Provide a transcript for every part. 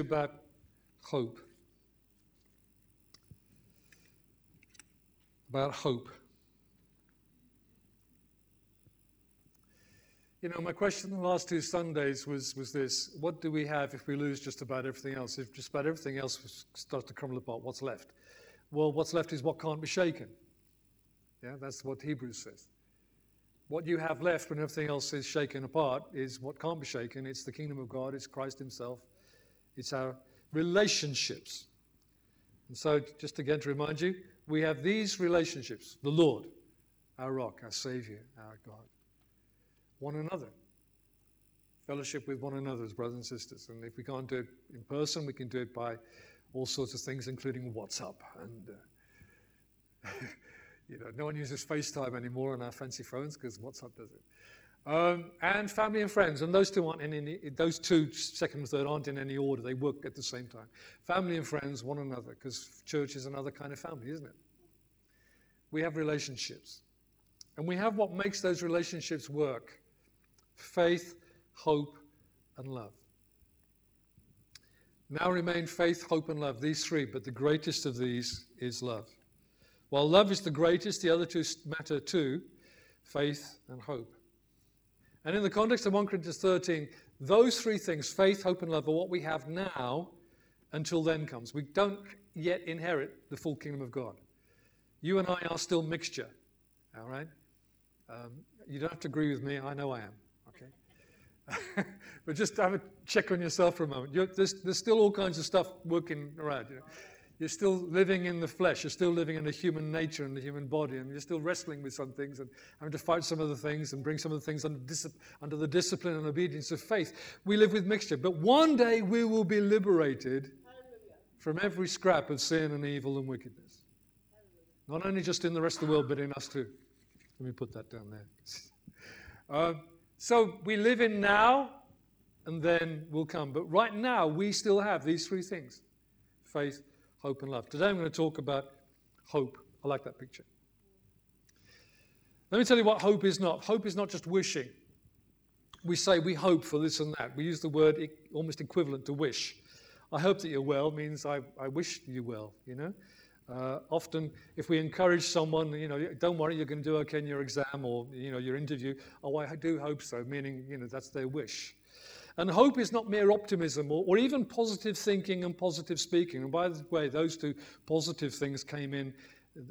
about hope. About hope. You know, my question the last two Sundays was, was this What do we have if we lose just about everything else? If just about everything else starts to crumble apart, what's left? Well, what's left is what can't be shaken. Yeah, that's what Hebrews says. What you have left when everything else is shaken apart is what can't be shaken. It's the kingdom of God, it's Christ Himself, it's our relationships. And so, just again to remind you, we have these relationships the Lord, our rock, our Savior, our God one another. Fellowship with one another as brothers and sisters. And if we can't do it in person, we can do it by all sorts of things, including WhatsApp. And, uh, you know, no one uses FaceTime anymore on our fancy phones because WhatsApp does it. Um, and family and friends, and those two aren't in any, those two, second and third, aren't in any order. They work at the same time. Family and friends, one another, because church is another kind of family, isn't it? We have relationships. And we have what makes those relationships work faith, hope, and love. Now remain faith, hope, and love, these three, but the greatest of these is love. While love is the greatest, the other two matter too faith and hope. And in the context of 1 Corinthians 13, those three things, faith, hope, and love, are what we have now until then comes. We don't yet inherit the full kingdom of God. You and I are still mixture, all right? Um, you don't have to agree with me, I know I am. Okay? but just have a check on yourself for a moment. There's, there's, still all kinds of stuff working around. You know. You're still living in the flesh. You're still living in the human nature and the human body, and you're still wrestling with some things and having to fight some of the things and bring some of the things under, under the discipline and obedience of faith. We live with mixture, but one day we will be liberated from every scrap of sin and evil and wickedness. Not only just in the rest of the world, but in us too. Let me put that down there. Uh, so we live in now and then will come. But right now, we still have these three things faith, hope, and love. Today, I'm going to talk about hope. I like that picture. Let me tell you what hope is not. Hope is not just wishing. We say we hope for this and that. We use the word almost equivalent to wish. I hope that you're well means I, I wish you well, you know? Uh, often, if we encourage someone, you know, don't worry, you're going to do okay in your exam or, you know, your interview. Oh, I do hope so, meaning, you know, that's their wish. And hope is not mere optimism or, or even positive thinking and positive speaking. And by the way, those two positive things came in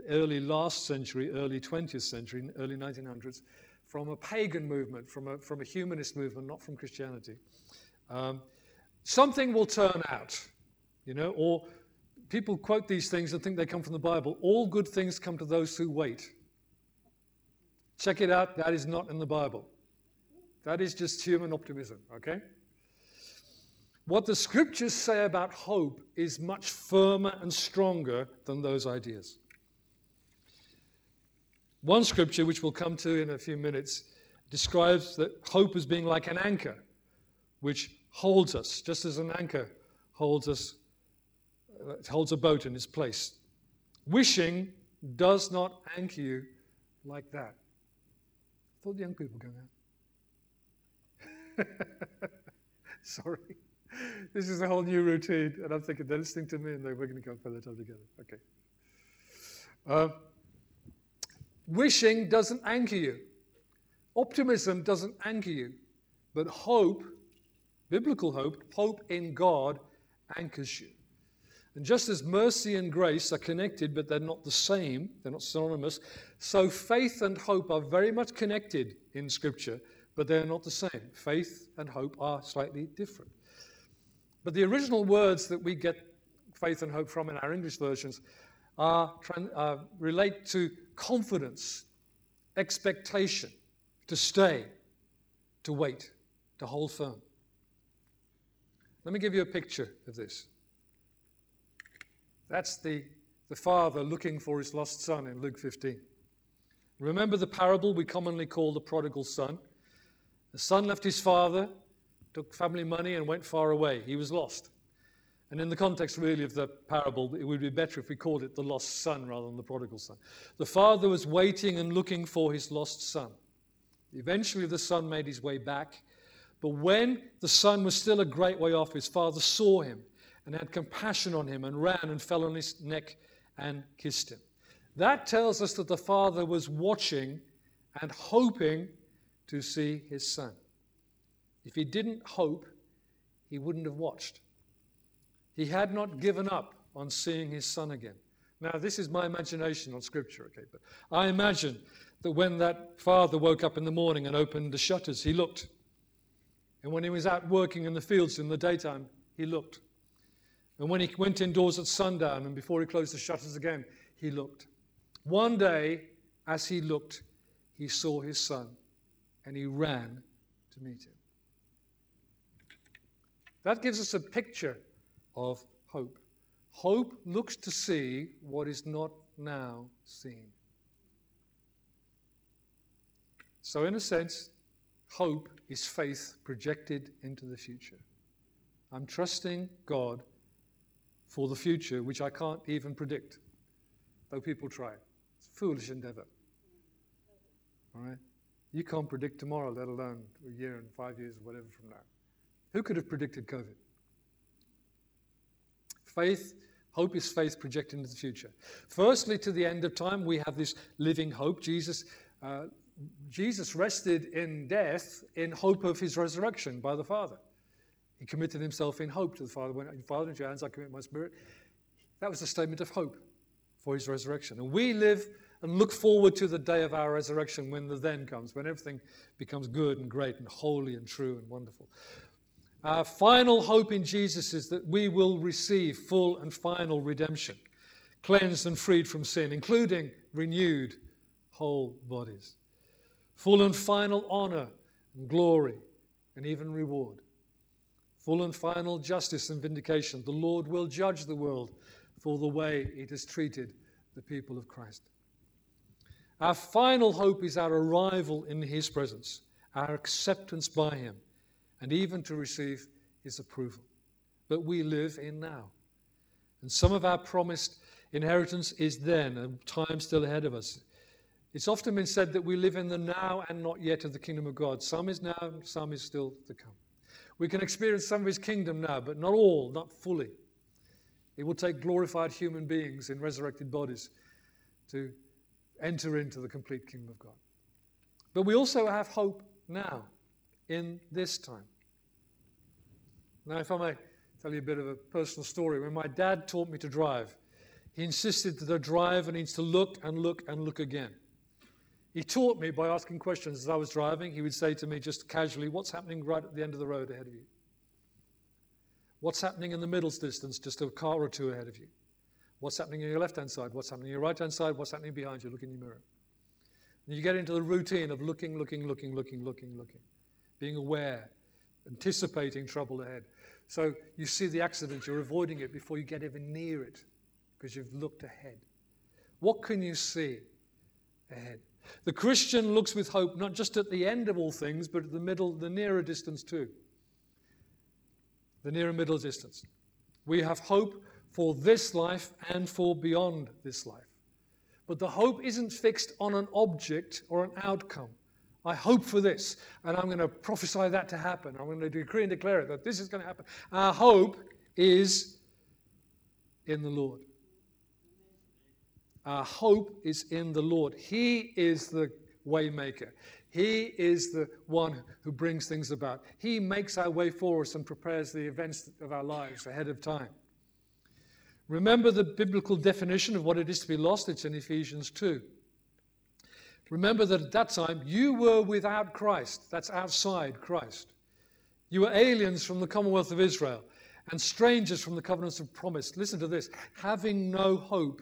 early last century, early 20th century, early 1900s, from a pagan movement, from a, from a humanist movement, not from Christianity. Um, something will turn out, you know, or people quote these things and think they come from the Bible. All good things come to those who wait. Check it out, that is not in the Bible. That is just human optimism, okay? What the scriptures say about hope is much firmer and stronger than those ideas. One scripture, which we'll come to in a few minutes, describes that hope as being like an anchor, which holds us, just as an anchor holds us it holds a boat in its place. Wishing does not anchor you like that. I thought young people going out. Sorry. This is a whole new routine, and I'm thinking they're listening to me and we're going to go further time together. Okay. Uh, wishing doesn't anchor you. Optimism doesn't anchor you. But hope, biblical hope, hope in God anchors you. And just as mercy and grace are connected, but they're not the same, they're not synonymous, so faith and hope are very much connected in Scripture, but they're not the same. Faith and hope are slightly different. But the original words that we get faith and hope from in our English versions are, uh, relate to confidence, expectation, to stay, to wait, to hold firm. Let me give you a picture of this. That's the, the father looking for his lost son in Luke 15. Remember the parable we commonly call the prodigal son? The son left his father, took family money, and went far away. He was lost. And in the context, really, of the parable, it would be better if we called it the lost son rather than the prodigal son. The father was waiting and looking for his lost son. Eventually, the son made his way back. But when the son was still a great way off, his father saw him and had compassion on him and ran and fell on his neck and kissed him. That tells us that the father was watching and hoping to see his son. If he didn't hope, he wouldn't have watched. He had not given up on seeing his son again. Now, this is my imagination on scripture, okay, but I imagine that when that father woke up in the morning and opened the shutters, he looked. And when he was out working in the fields in the daytime, he looked. And when he went indoors at sundown and before he closed the shutters again, he looked. One day, as he looked, he saw his son and he ran to meet him. That gives us a picture of hope. Hope looks to see what is not now seen. So, in a sense, hope is faith projected into the future. I'm trusting God for the future, which I can't even predict, though people try. It's a foolish endeavor. All right? You can't predict tomorrow, let alone a year and five years or whatever from now. Who could have predicted COVID? Faith, hope is faith projected into the future. Firstly, to the end of time, we have this living hope. Jesus, uh, Jesus rested in death in hope of his resurrection by the Father. He committed himself in hope to the Father. When Father, into your hands I commit my spirit. That was a statement of hope for his resurrection. And we live and look forward to the day of our resurrection when the then comes, when everything becomes good and great and holy and true and wonderful. Our final hope in Jesus is that we will receive full and final redemption, cleansed and freed from sin, including renewed whole bodies, full and final honor and glory and even reward, full and final justice and vindication. The Lord will judge the world for the way it has treated the people of Christ. Our final hope is our arrival in His presence, our acceptance by Him and even to receive his approval. But we live in now. And some of our promised inheritance is then, a time still ahead of us. It's often been said that we live in the now and not yet of the kingdom of God. Some is now, some is still to come. We can experience some of his kingdom now, but not all, not fully. It will take glorified human beings in resurrected bodies to enter into the complete kingdom of God. But we also have hope now in this time. Now, if I may tell you a bit of a personal story, when my dad taught me to drive, he insisted that I drive and needs to look and look and look again. He taught me by asking questions as I was driving. He would say to me just casually, What's happening right at the end of the road ahead of you? What's happening in the middle distance, just a car or two ahead of you? What's happening on your left hand side? What's happening on your right hand side? What's happening behind you? Look in your mirror. And you get into the routine of looking, looking, looking, looking, looking, looking, being aware, anticipating trouble ahead. So you see the accident, you're avoiding it before you get even near it because you've looked ahead. What can you see ahead? The Christian looks with hope not just at the end of all things, but at the middle, the nearer distance too. The nearer middle distance. We have hope for this life and for beyond this life. But the hope isn't fixed on an object or an outcome. I hope for this, and I'm going to prophesy that to happen. I'm going to decree and declare it that this is going to happen. Our hope is in the Lord. Our hope is in the Lord. He is the waymaker. He is the one who brings things about. He makes our way for us and prepares the events of our lives ahead of time. Remember the biblical definition of what it is to be lost? It's in Ephesians 2. Remember that at that time you were without Christ. That's outside Christ. You were aliens from the commonwealth of Israel and strangers from the covenants of promise. Listen to this having no hope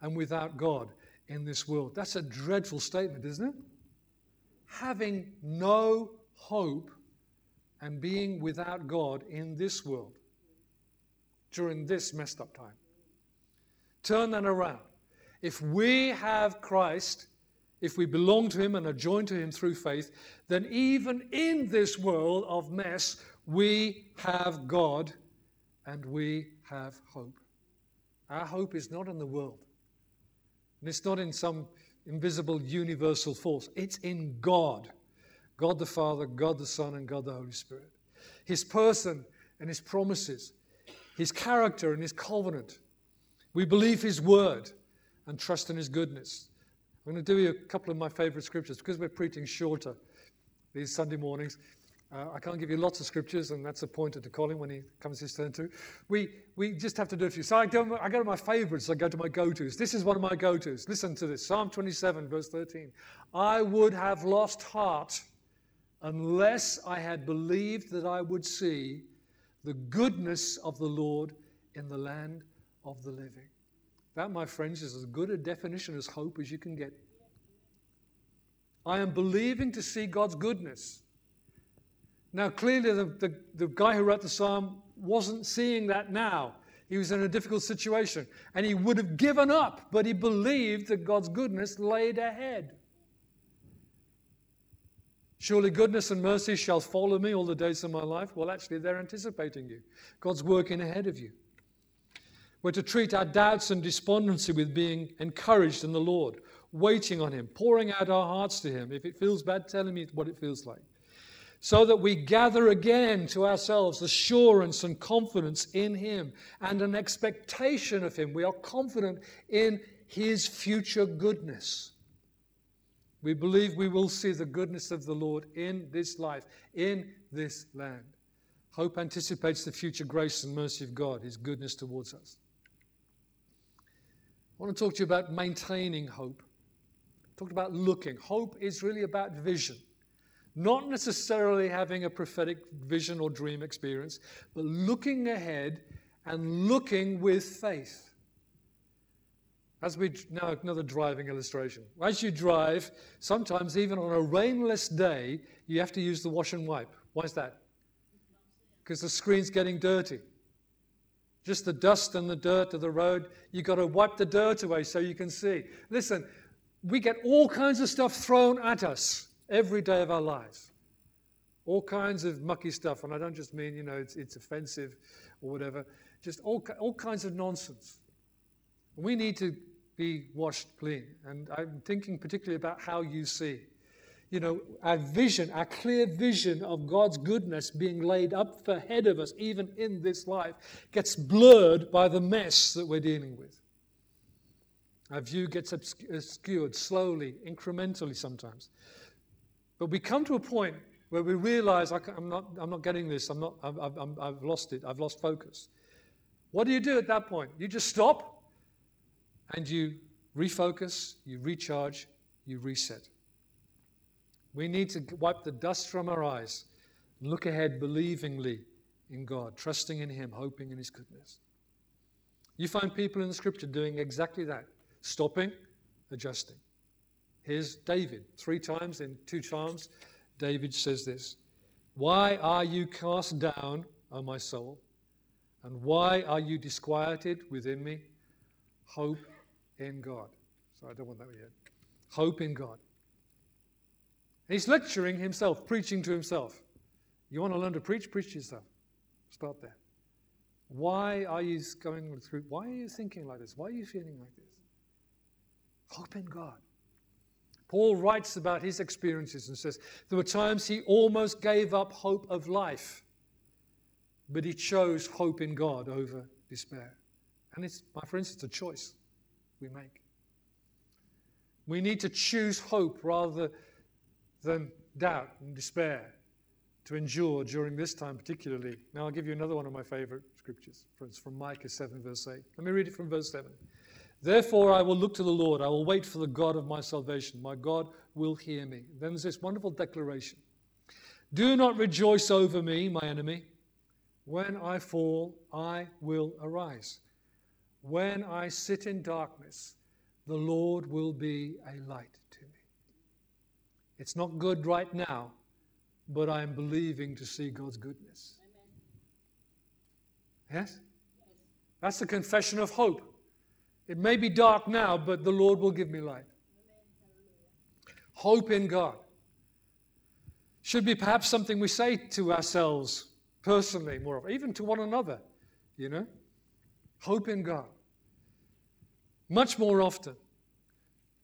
and without God in this world. That's a dreadful statement, isn't it? Having no hope and being without God in this world during this messed up time. Turn that around. If we have Christ, if we belong to Him and are joined to Him through faith, then even in this world of mess, we have God and we have hope. Our hope is not in the world, and it's not in some invisible universal force, it's in God God the Father, God the Son, and God the Holy Spirit. His person and His promises. his character and his covenant. We believe his word and trust in his goodness. I'm going to do you a couple of my favorite scriptures because we're preaching shorter these Sunday mornings. Uh, I can't give you lots of scriptures, and that's a pointer to Colin when he comes his turn to. We, we just have to do a few. So I go, I go to my favorites, I go to my go tos. This is one of my go tos. Listen to this Psalm 27, verse 13. I would have lost heart unless I had believed that I would see the goodness of the Lord in the land of the living. That, my friends, is as good a definition as hope as you can get. I am believing to see God's goodness. Now, clearly, the, the, the, guy who wrote the psalm wasn't seeing that now. He was in a difficult situation and he would have given up, but he believed that God's goodness laid ahead. Surely goodness and mercy shall follow me all the days of my life. Well, actually, they're anticipating you. God's working ahead of you. We're to treat our doubts and despondency with being encouraged in the Lord, waiting on Him, pouring out our hearts to Him. If it feels bad, telling me what it feels like. So that we gather again to ourselves assurance and confidence in Him and an expectation of Him. We are confident in His future goodness. We believe we will see the goodness of the Lord in this life, in this land. Hope anticipates the future grace and mercy of God, His goodness towards us. I want to talk to you about maintaining hope. Talked about looking. Hope is really about vision. Not necessarily having a prophetic vision or dream experience, but looking ahead and looking with faith. As we now another driving illustration. As you drive, sometimes even on a rainless day, you have to use the wash and wipe. Why is that? Because the screen's getting dirty. Just the dust and the dirt of the road, you've got to wipe the dirt away so you can see. Listen, we get all kinds of stuff thrown at us every day of our lives. All kinds of mucky stuff, and I don't just mean, you know, it's, it's offensive or whatever, just all, all kinds of nonsense. We need to be washed clean. And I'm thinking particularly about how you see. You know, our vision, our clear vision of God's goodness being laid up ahead of us, even in this life, gets blurred by the mess that we're dealing with. Our view gets obscured slowly, incrementally sometimes. But we come to a point where we realize I'm not, I'm not getting this, I'm not, I've, I've, I've lost it, I've lost focus. What do you do at that point? You just stop and you refocus, you recharge, you reset. We need to wipe the dust from our eyes, and look ahead believingly in God, trusting in Him, hoping in His goodness. You find people in the scripture doing exactly that stopping, adjusting. Here's David. Three times in two Psalms, David says this Why are you cast down, O my soul? And why are you disquieted within me? Hope in God. So I don't want that yet. Hope in God. He's lecturing himself, preaching to himself. You want to learn to preach? Preach to yourself. Start there. Why are you going through? Why are you thinking like this? Why are you feeling like this? Hope in God. Paul writes about his experiences and says there were times he almost gave up hope of life, but he chose hope in God over despair. And it's, my friends, it's a choice we make. We need to choose hope rather than doubt and despair to endure during this time, particularly. Now, I'll give you another one of my favorite scriptures. It's from Micah 7, verse 8. Let me read it from verse 7. Therefore, I will look to the Lord. I will wait for the God of my salvation. My God will hear me. Then there's this wonderful declaration Do not rejoice over me, my enemy. When I fall, I will arise. When I sit in darkness, the Lord will be a light. It's not good right now, but I am believing to see God's goodness. Yes? That's the confession of hope. It may be dark now, but the Lord will give me light. Hope in God should be perhaps something we say to ourselves personally more often, even to one another, you know? Hope in God. Much more often.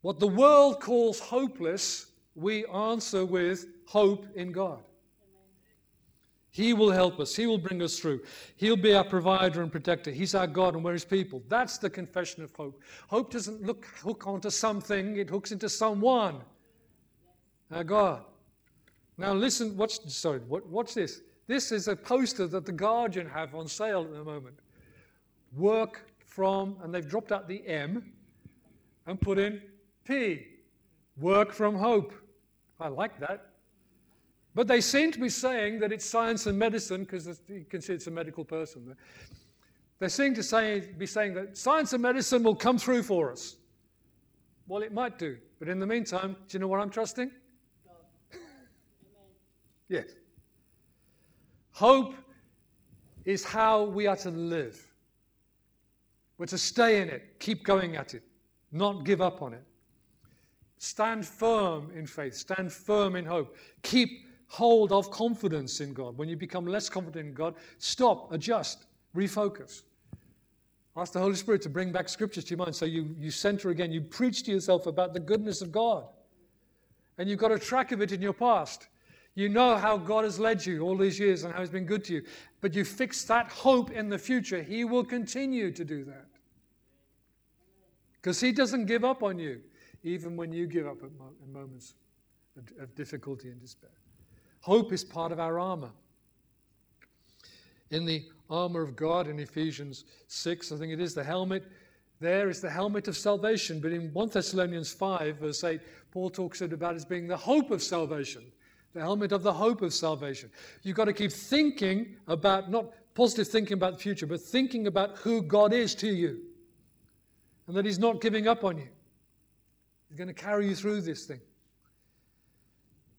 What the world calls hopeless, we answer with hope in God. He will help us. He will bring us through. He'll be our provider and protector. He's our God and we're His people. That's the confession of hope. Hope doesn't look, hook onto something, it hooks into someone. Our God. Now listen, watch, sorry, watch this. This is a poster that the Guardian have on sale at the moment. Work from, and they've dropped out the M and put in P. Work from hope. I like that. But they seem to be saying that it's science and medicine, because you can see it's a medical person. They seem to say, be saying that science and medicine will come through for us. Well, it might do. But in the meantime, do you know what I'm trusting? yes. Hope is how we are to live. We're to stay in it, keep going at it, not give up on it. Stand firm in faith, stand firm in hope. Keep hold of confidence in God. When you become less confident in God, stop, adjust, refocus. Ask the Holy Spirit to bring back scriptures to your mind so you, you center again. You preach to yourself about the goodness of God. And you've got a track of it in your past. You know how God has led you all these years and how He's been good to you. But you fix that hope in the future. He will continue to do that. Because He doesn't give up on you, even when you give up at moments of difficulty and despair. Hope is part of our armor. In the armor of God in Ephesians 6, I think it is, the helmet there is the helmet of salvation. But in 1 Thessalonians 5, verse 8, Paul talks about it as being the hope of salvation, the helmet of the hope of salvation. You've got to keep thinking about, not positive thinking about the future, but thinking about who God is to you and that He's not giving up on you. He's going to carry you through this thing.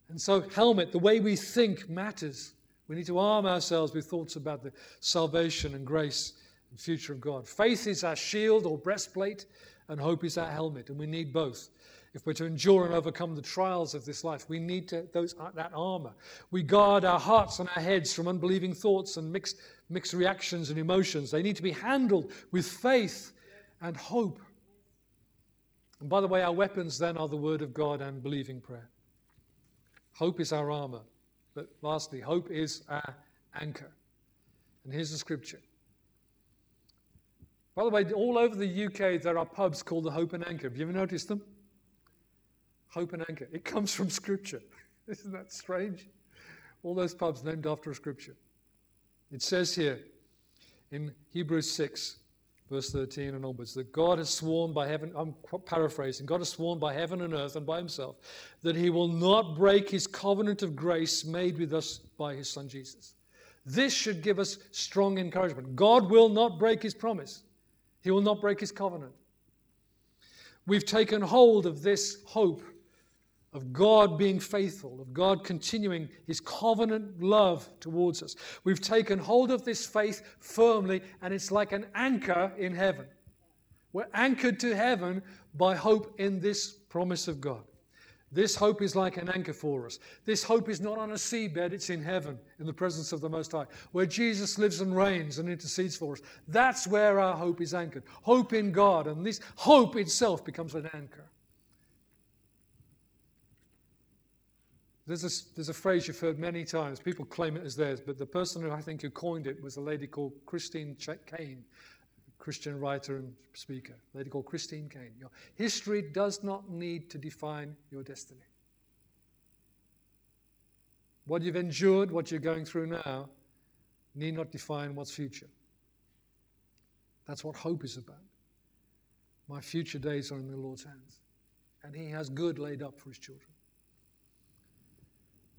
And so, helmet, the way we think matters. We need to arm ourselves with thoughts about the salvation and grace and future of God. Faith is our shield or breastplate, and hope is our helmet, and we need both. If we're to endure and overcome the trials of this life, we need to, those, uh, that armor. We guard our hearts and our heads from unbelieving thoughts and mixed, mixed reactions and emotions. They need to be handled with faith and hope. And by the way, our weapons then are the Word of God and believing prayer. Hope is our armor. But lastly, hope is our anchor. And here's the scripture. By the way, all over the UK, there are pubs called the Hope and Anchor. Have you ever noticed them? Hope and Anchor. It comes from scripture. Isn't that strange? All those pubs named after a scripture. It says here in Hebrews 6 verse 13 and onwards, that God has sworn by heaven, I'm paraphrasing, God has sworn by heaven and earth and by himself that he will not break his covenant of grace made with us by his son Jesus. This should give us strong encouragement. God will not break his promise, he will not break his covenant. We've taken hold of this hope of God being faithful, of God continuing his covenant love towards us. We've taken hold of this faith firmly, and it's like an anchor in heaven. We're anchored to heaven by hope in this promise of God. This hope is like an anchor for us. This hope is not on a seabed, it's in heaven, in the presence of the Most High, where Jesus lives and reigns and intercedes for us. That's where our hope is anchored. Hope in God, and this hope itself becomes an anchor. There's a, there's a phrase you've heard many times. People claim it as theirs, but the person who I think who coined it was a lady called Christine Caine, Christian writer and speaker. A lady called Christine Caine. Your history does not need to define your destiny. What you've endured, what you're going through now, need not define what's future. That's what hope is about. My future days are in the Lord's hands, and He has good laid up for His children.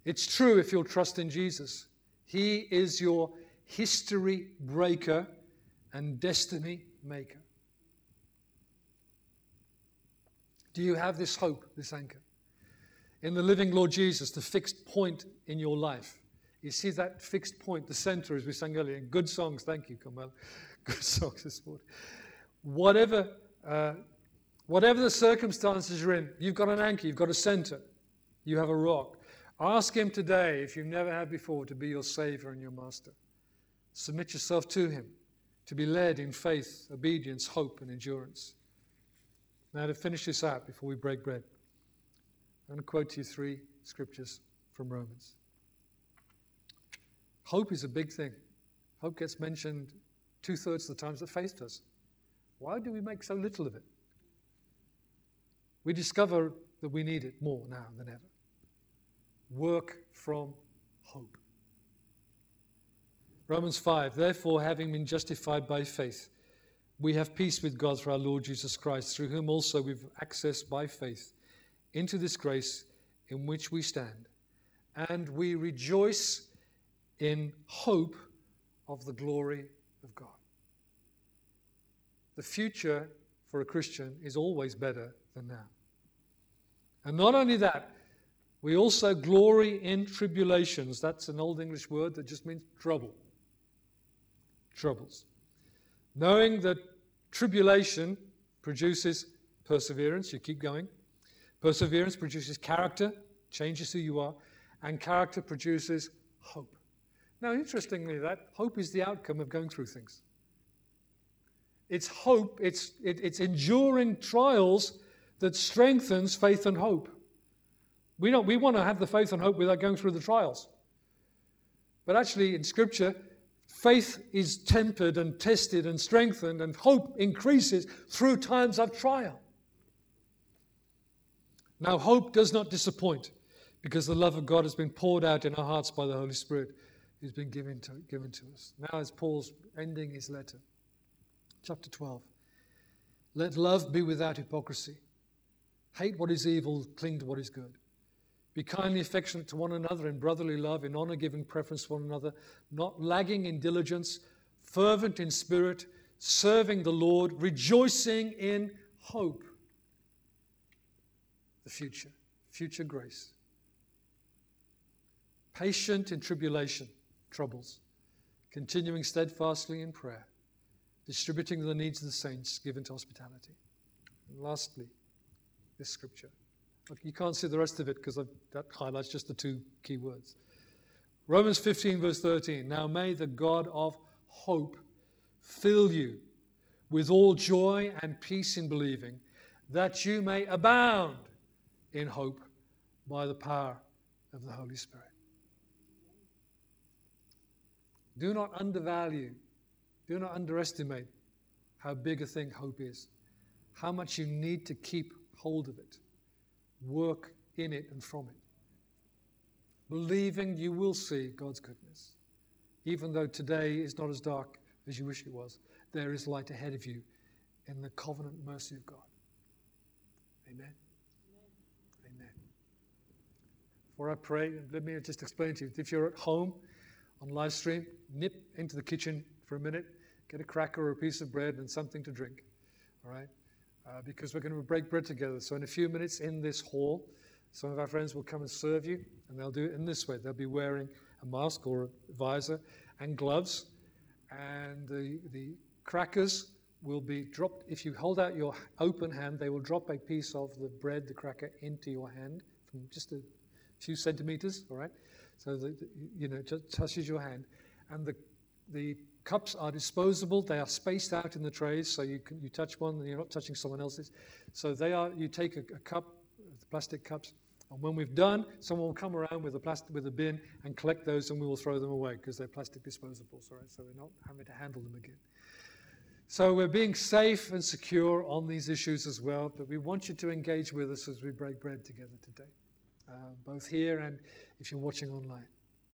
It's true if you'll trust in Jesus. He is your history breaker and destiny maker. Do you have this hope, this anchor? In the living Lord Jesus, the fixed point in your life. You see that fixed point, the center, as we sang earlier. Good songs, thank you, Kamal. Good songs this morning. Whatever, uh, whatever the circumstances you're in, you've got an anchor, you've got a center, you have a rock. Ask Him today, if you've never have before, to be your Savior and your Master. Submit yourself to Him, to be led in faith, obedience, hope, and endurance. Now, to finish this out before we break bread, I'm going to quote to you three scriptures from Romans. Hope is a big thing. Hope gets mentioned two thirds of the times that faith does. Why do we make so little of it? We discover that we need it more now than ever. Work from hope. Romans 5 Therefore, having been justified by faith, we have peace with God through our Lord Jesus Christ, through whom also we've access by faith into this grace in which we stand. And we rejoice in hope of the glory of God. The future for a Christian is always better than now. And not only that, we also glory in tribulations. That's an old English word that just means trouble. Troubles. Knowing that tribulation produces perseverance, you keep going. Perseverance produces character, changes who you are, and character produces hope. Now, interestingly, that hope is the outcome of going through things. It's hope, it's, it, it's enduring trials that strengthens faith and hope. We, don't, we want to have the faith and hope without going through the trials. But actually, in Scripture, faith is tempered and tested and strengthened, and hope increases through times of trial. Now, hope does not disappoint because the love of God has been poured out in our hearts by the Holy Spirit who's been given to, given to us. Now, as Paul's ending his letter, chapter 12 let love be without hypocrisy. Hate what is evil, cling to what is good. Be kindly affectionate to one another in brotherly love, in honor giving preference to one another, not lagging in diligence, fervent in spirit, serving the Lord, rejoicing in hope. The future, future grace. Patient in tribulation, troubles, continuing steadfastly in prayer, distributing the needs of the saints, given to hospitality. And lastly, this scripture. You can't see the rest of it because that highlights just the two key words. Romans 15, verse 13. Now may the God of hope fill you with all joy and peace in believing, that you may abound in hope by the power of the Holy Spirit. Do not undervalue, do not underestimate how big a thing hope is, how much you need to keep hold of it work in it and from it. Believing you will see God's goodness. Even though today is not as dark as you wish it was, there is light ahead of you in the covenant mercy of God. Amen. Amen. Before I pray, let me just explain to you if you're at home on live stream, nip into the kitchen for a minute, get a cracker or a piece of bread and something to drink. All right? Uh, because we're going to break bread together. So, in a few minutes in this hall, some of our friends will come and serve you, and they'll do it in this way. They'll be wearing a mask or a visor and gloves, and the, the crackers will be dropped. If you hold out your open hand, they will drop a piece of the bread, the cracker, into your hand from just a few centimeters, all right? So you know, just touches your hand. And the, the Cups are disposable. They are spaced out in the trays, so you can, you touch one and you're not touching someone else's. So they are. You take a, a cup, the plastic cups, and when we've done, someone will come around with a plastic with a bin and collect those, and we will throw them away because they're plastic disposables. Right? So we're not having to handle them again. So we're being safe and secure on these issues as well. But we want you to engage with us as we break bread together today, uh, both here and if you're watching online.